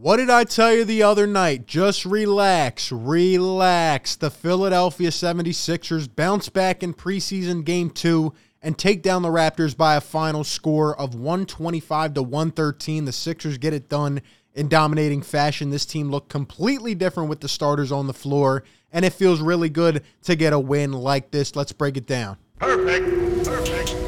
What did I tell you the other night? Just relax, relax. The Philadelphia 76ers bounce back in preseason game two and take down the Raptors by a final score of 125 to 113. The Sixers get it done in dominating fashion. This team looked completely different with the starters on the floor, and it feels really good to get a win like this. Let's break it down. Perfect. Perfect.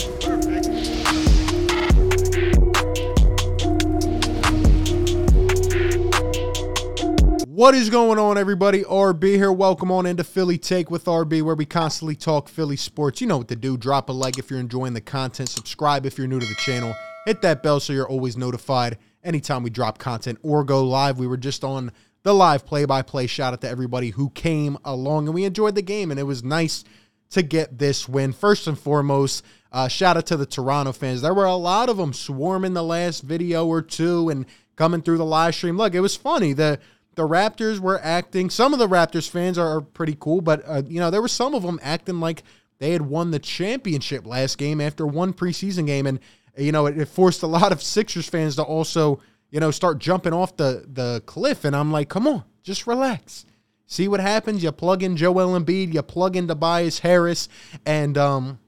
What is going on, everybody? RB here. Welcome on into Philly Take with RB, where we constantly talk Philly sports. You know what to do. Drop a like if you're enjoying the content. Subscribe if you're new to the channel. Hit that bell so you're always notified anytime we drop content or go live. We were just on the live play by play. Shout out to everybody who came along and we enjoyed the game, and it was nice to get this win. First and foremost, uh, shout out to the Toronto fans. There were a lot of them swarming the last video or two and coming through the live stream. Look, it was funny. The the Raptors were acting. Some of the Raptors fans are, are pretty cool, but uh, you know there were some of them acting like they had won the championship last game after one preseason game, and you know it, it forced a lot of Sixers fans to also you know start jumping off the the cliff. And I'm like, come on, just relax. See what happens. You plug in Joel Embiid, you plug in Tobias Harris, and um,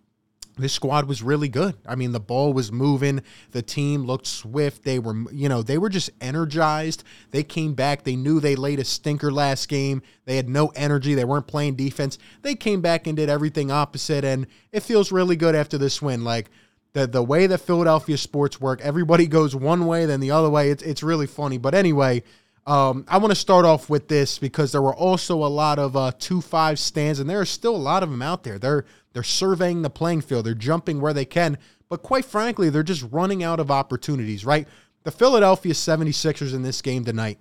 this squad was really good. I mean, the ball was moving. The team looked swift. They were, you know, they were just energized. They came back. They knew they laid a stinker last game. They had no energy. They weren't playing defense. They came back and did everything opposite. And it feels really good after this win. Like the the way that Philadelphia sports work, everybody goes one way, then the other way. It's it's really funny. But anyway. Um, I want to start off with this because there were also a lot of uh, two five stands, and there are still a lot of them out there. They're they're surveying the playing field, they're jumping where they can, but quite frankly, they're just running out of opportunities. Right? The Philadelphia 76ers in this game tonight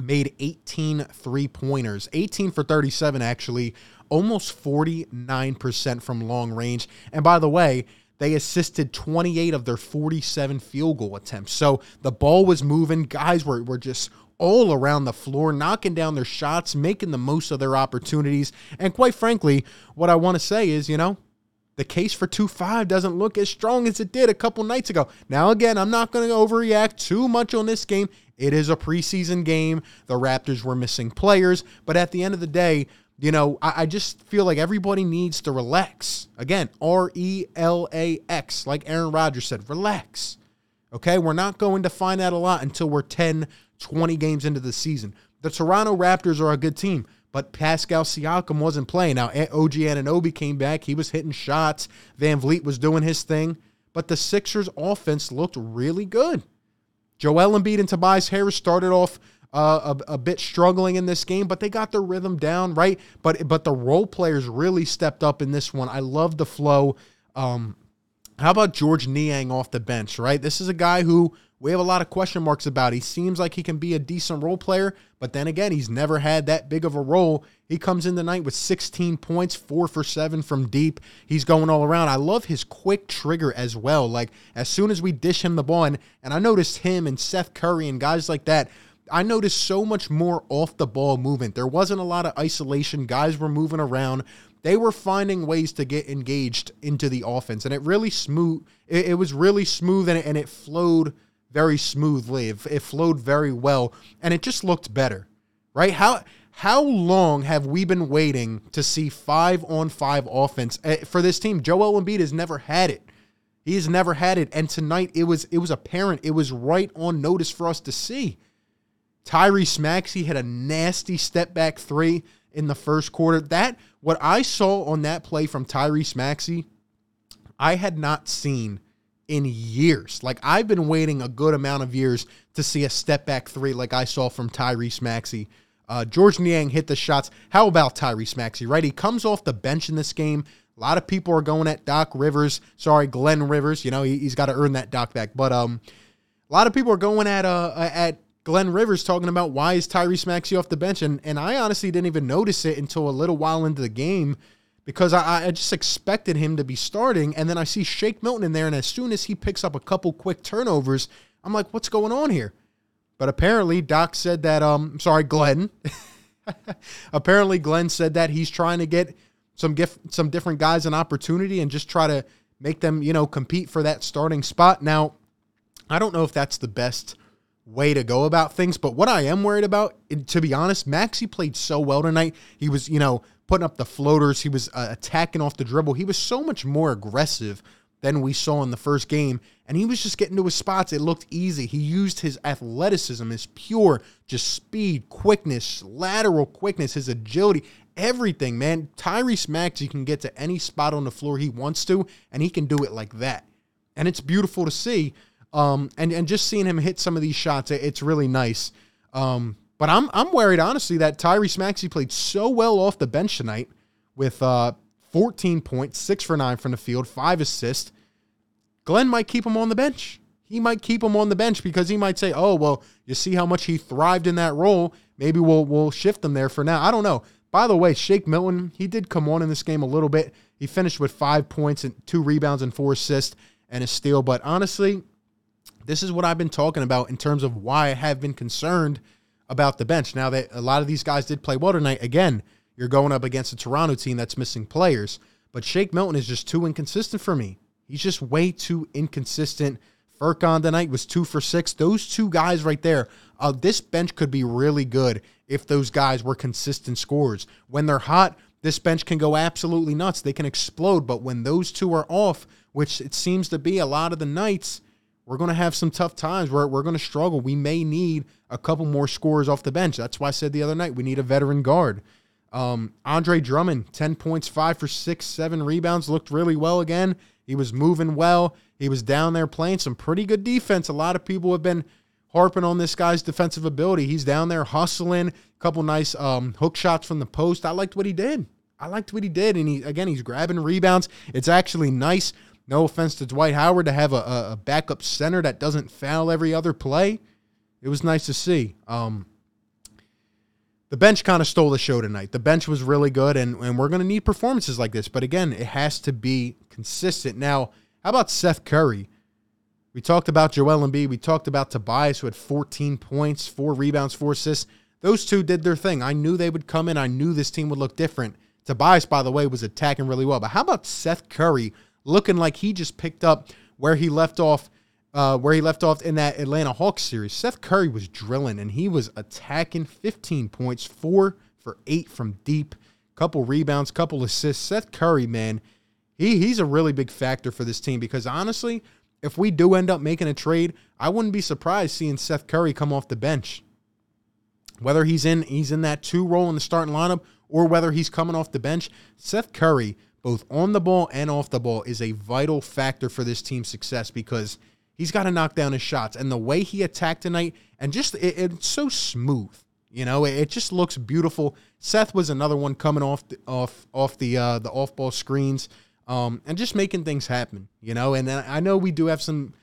made 18 three pointers, 18 for 37 actually, almost 49% from long range. And by the way, they assisted 28 of their 47 field goal attempts. So the ball was moving. Guys were, were just all around the floor, knocking down their shots, making the most of their opportunities. And quite frankly, what I want to say is, you know, the case for 2 5 doesn't look as strong as it did a couple nights ago. Now, again, I'm not going to overreact too much on this game. It is a preseason game. The Raptors were missing players. But at the end of the day, you know, I, I just feel like everybody needs to relax. Again, R E L A X, like Aaron Rodgers said, relax. Okay, we're not going to find out a lot until we're 10, 20 games into the season. The Toronto Raptors are a good team, but Pascal Siakam wasn't playing. Now, OG Anunoby came back. He was hitting shots. VanVleet was doing his thing. But the Sixers' offense looked really good. Joel Embiid and Tobias Harris started off uh, a, a, bit struggling in this game, but they got their rhythm down, right? But but the role players really stepped up in this one. I love the flow. Um, how about George Niang off the bench, right? This is a guy who we have a lot of question marks about. He seems like he can be a decent role player, but then again, he's never had that big of a role. He comes in tonight with 16 points, four for seven from deep. He's going all around. I love his quick trigger as well. Like as soon as we dish him the ball, and, and I noticed him and Seth Curry and guys like that. I noticed so much more off the ball movement. There wasn't a lot of isolation. Guys were moving around. They were finding ways to get engaged into the offense, and it really smooth. It, it was really smooth, and it, and it flowed very smoothly. It, it flowed very well, and it just looked better, right? How how long have we been waiting to see five on five offense eh, for this team? Joel Embiid has never had it. He's never had it, and tonight it was it was apparent. It was right on notice for us to see. Tyrese Maxey had a nasty step back three in the first quarter. That what I saw on that play from Tyrese Maxey, I had not seen in years. Like I've been waiting a good amount of years to see a step back three like I saw from Tyrese Maxey. Uh, George Niang hit the shots. How about Tyrese Maxey, right? He comes off the bench in this game. A lot of people are going at Doc Rivers. Sorry, Glenn Rivers. You know, he, has got to earn that Doc back. But um, a lot of people are going at uh at Glenn Rivers talking about why is Tyrese Maxey off the bench, and and I honestly didn't even notice it until a little while into the game because I, I just expected him to be starting, and then I see Shake Milton in there, and as soon as he picks up a couple quick turnovers, I'm like, what's going on here? But apparently, Doc said that. Um, sorry, Glenn. apparently, Glenn said that he's trying to get some gift, some different guys an opportunity and just try to make them, you know, compete for that starting spot. Now, I don't know if that's the best way to go about things. But what I am worried about, to be honest, Maxey played so well tonight. He was, you know, putting up the floaters. He was uh, attacking off the dribble. He was so much more aggressive than we saw in the first game. And he was just getting to his spots. It looked easy. He used his athleticism, his pure just speed, quickness, lateral quickness, his agility, everything, man. Tyrese Maxey can get to any spot on the floor he wants to, and he can do it like that. And it's beautiful to see. Um, and, and just seeing him hit some of these shots, it's really nice. Um, but I'm I'm worried honestly that Tyrese Maxey played so well off the bench tonight with uh, 14 points, six for nine from the field, five assists. Glenn might keep him on the bench. He might keep him on the bench because he might say, "Oh, well, you see how much he thrived in that role. Maybe we'll we'll shift him there for now." I don't know. By the way, Shake Milton, he did come on in this game a little bit. He finished with five points and two rebounds and four assists and a steal. But honestly, this is what I've been talking about in terms of why I have been concerned about the bench. Now that a lot of these guys did play well tonight, again, you're going up against a Toronto team that's missing players. But Shake Milton is just too inconsistent for me. He's just way too inconsistent. Furkan tonight was two for six. Those two guys right there, uh, this bench could be really good if those guys were consistent scorers. When they're hot, this bench can go absolutely nuts. They can explode. But when those two are off, which it seems to be a lot of the nights, we're going to have some tough times. We're, we're going to struggle. We may need a couple more scores off the bench. That's why I said the other night we need a veteran guard. Um, Andre Drummond, 10 points, five for six, seven rebounds, looked really well again. He was moving well. He was down there playing some pretty good defense. A lot of people have been harping on this guy's defensive ability. He's down there hustling, a couple nice um, hook shots from the post. I liked what he did. I liked what he did. And he again, he's grabbing rebounds. It's actually nice. No offense to Dwight Howard to have a, a backup center that doesn't foul every other play. It was nice to see. Um, the bench kind of stole the show tonight. The bench was really good, and, and we're going to need performances like this. But again, it has to be consistent. Now, how about Seth Curry? We talked about Joel Embiid. We talked about Tobias, who had 14 points, four rebounds, four assists. Those two did their thing. I knew they would come in. I knew this team would look different. Tobias, by the way, was attacking really well. But how about Seth Curry looking like he just picked up where he left off uh, where he left off in that Atlanta Hawks series. Seth Curry was drilling and he was attacking 15 points, four for eight from deep, couple rebounds, couple assists. Seth Curry, man, he he's a really big factor for this team because honestly, if we do end up making a trade, I wouldn't be surprised seeing Seth Curry come off the bench. Whether he's in he's in that two role in the starting lineup or whether he's coming off the bench, Seth Curry, both on the ball and off the ball, is a vital factor for this team's success because He's got to knock down his shots. And the way he attacked tonight, and just it, it's so smooth. You know, it, it, just looks beautiful. Seth was another one coming off the, off off the uh, the off ball screens, um, and just making things happen. You know, and I know we do have some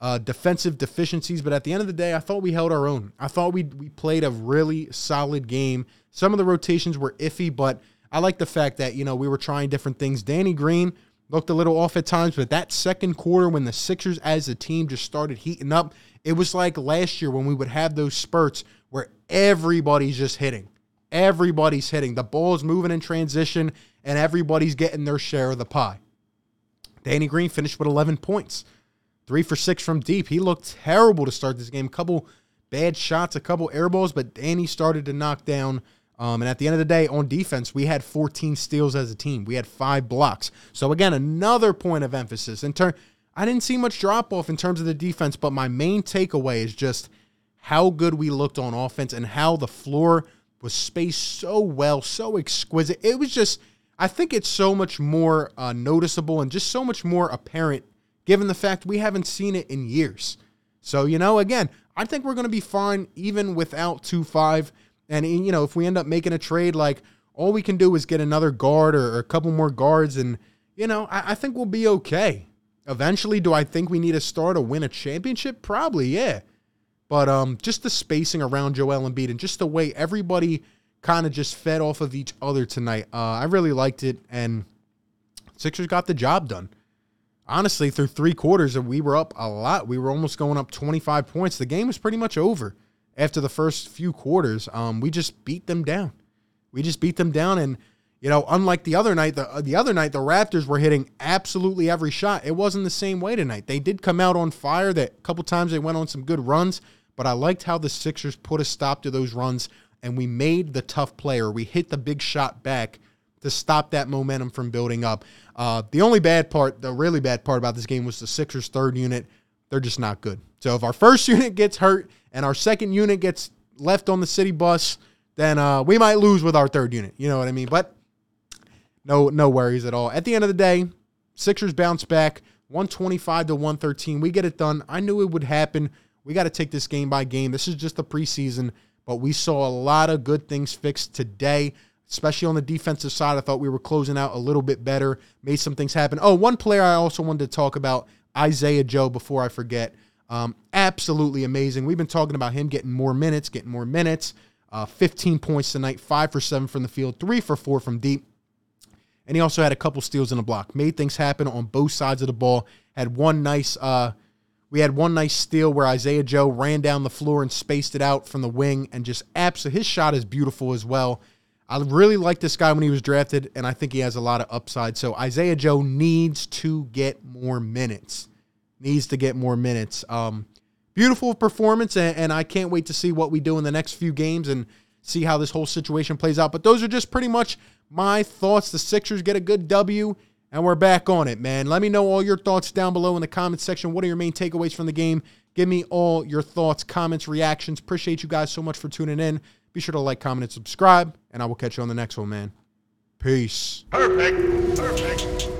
uh, defensive deficiencies, but at the end of the day, I thought we held our own. I thought we we played a really solid game. Some of the rotations were iffy, but I like the fact that you know we were trying different things. Danny Green looked a little off at times, but that second quarter when the Sixers as a team just started heating up, it was like last year when we would have those spurts where everybody's just hitting. Everybody's hitting. The ball's moving in transition and everybody's getting their share of the pie. Danny Green finished with 11 points. Three for six from deep. He looked terrible to start this game. A couple bad shots, a couple air balls, but Danny started to knock down um, and at the end of the day, on defense, we had 14 steals as a team. We had five blocks. So again, another point of emphasis. In turn, I didn't see much drop off in terms of the defense, but my main takeaway is just how good we looked on offense and how the floor was spaced so well, so exquisite. It was just, I think it's so much more uh, noticeable and just so much more apparent given the fact we haven't seen it in years. So, you know, again, I think we're going to be fine even without 2 5. And you know, if we end up making a trade, like all we can do is get another guard or, or a couple more guards, and you know, I, I, think we'll be okay. Eventually, do I think we need a star to win a championship? Probably, yeah. But um, just the spacing around Joel Embiid and just the way everybody kind of just fed off of each other tonight, uh, I really liked it, and Sixers got the job done. Honestly, through three quarters, and we were up a lot. We were almost going up 25 points. The game was pretty much over after the first few quarters. Um, we just beat them down. We just beat them down, and you know, unlike the other night, the the other night the Raptors were hitting absolutely every shot. It wasn't the same way tonight. They did come out on fire. That a couple times they went on some good runs, but I liked how the Sixers put a stop to those runs and we made the tough player. We hit the big shot back to stop that momentum from building up. Uh, the only bad part, the really bad part about this game was the Sixers' third unit. They're just not good. So if our first unit gets hurt and our second unit gets left on the city bus, then uh, we might lose with our third unit. You know what I mean? But no, no worries at all. At the end of the day, Sixers bounce back, 125 to 113. We get it done. I knew it would happen. We got to take this game by game. This is just the preseason, but we saw a lot of good things fixed today, especially on the defensive side. I thought we were closing out a little bit better, made some things happen. Oh, one player I also wanted to talk about, Isaiah Joe, before I forget. Um, absolutely amazing. We've been talking about him getting more minutes, getting more minutes. Uh, 15 points tonight, five for seven from the field, three for four from deep. And he also had a couple steals in a block. Made things happen on both sides of the ball. Had one nice uh we had one nice steal where Isaiah Joe ran down the floor and spaced it out from the wing and just absolutely his shot is beautiful as well. I really liked this guy when he was drafted, and I think he has a lot of upside. So Isaiah Joe needs to get more minutes. Needs to get more minutes. Um, beautiful performance, and, and I can't wait to see what we do in the next few games and see how this whole situation plays out. But those are just pretty much my thoughts. The Sixers get a good W, and we're back on it, man. Let me know all your thoughts down below in the comments section. What are your main takeaways from the game? Give me all your thoughts, comments, reactions. Appreciate you guys so much for tuning in. Be sure to like, comment, and subscribe, and I will catch you on the next one, man. Peace. Perfect. Perfect.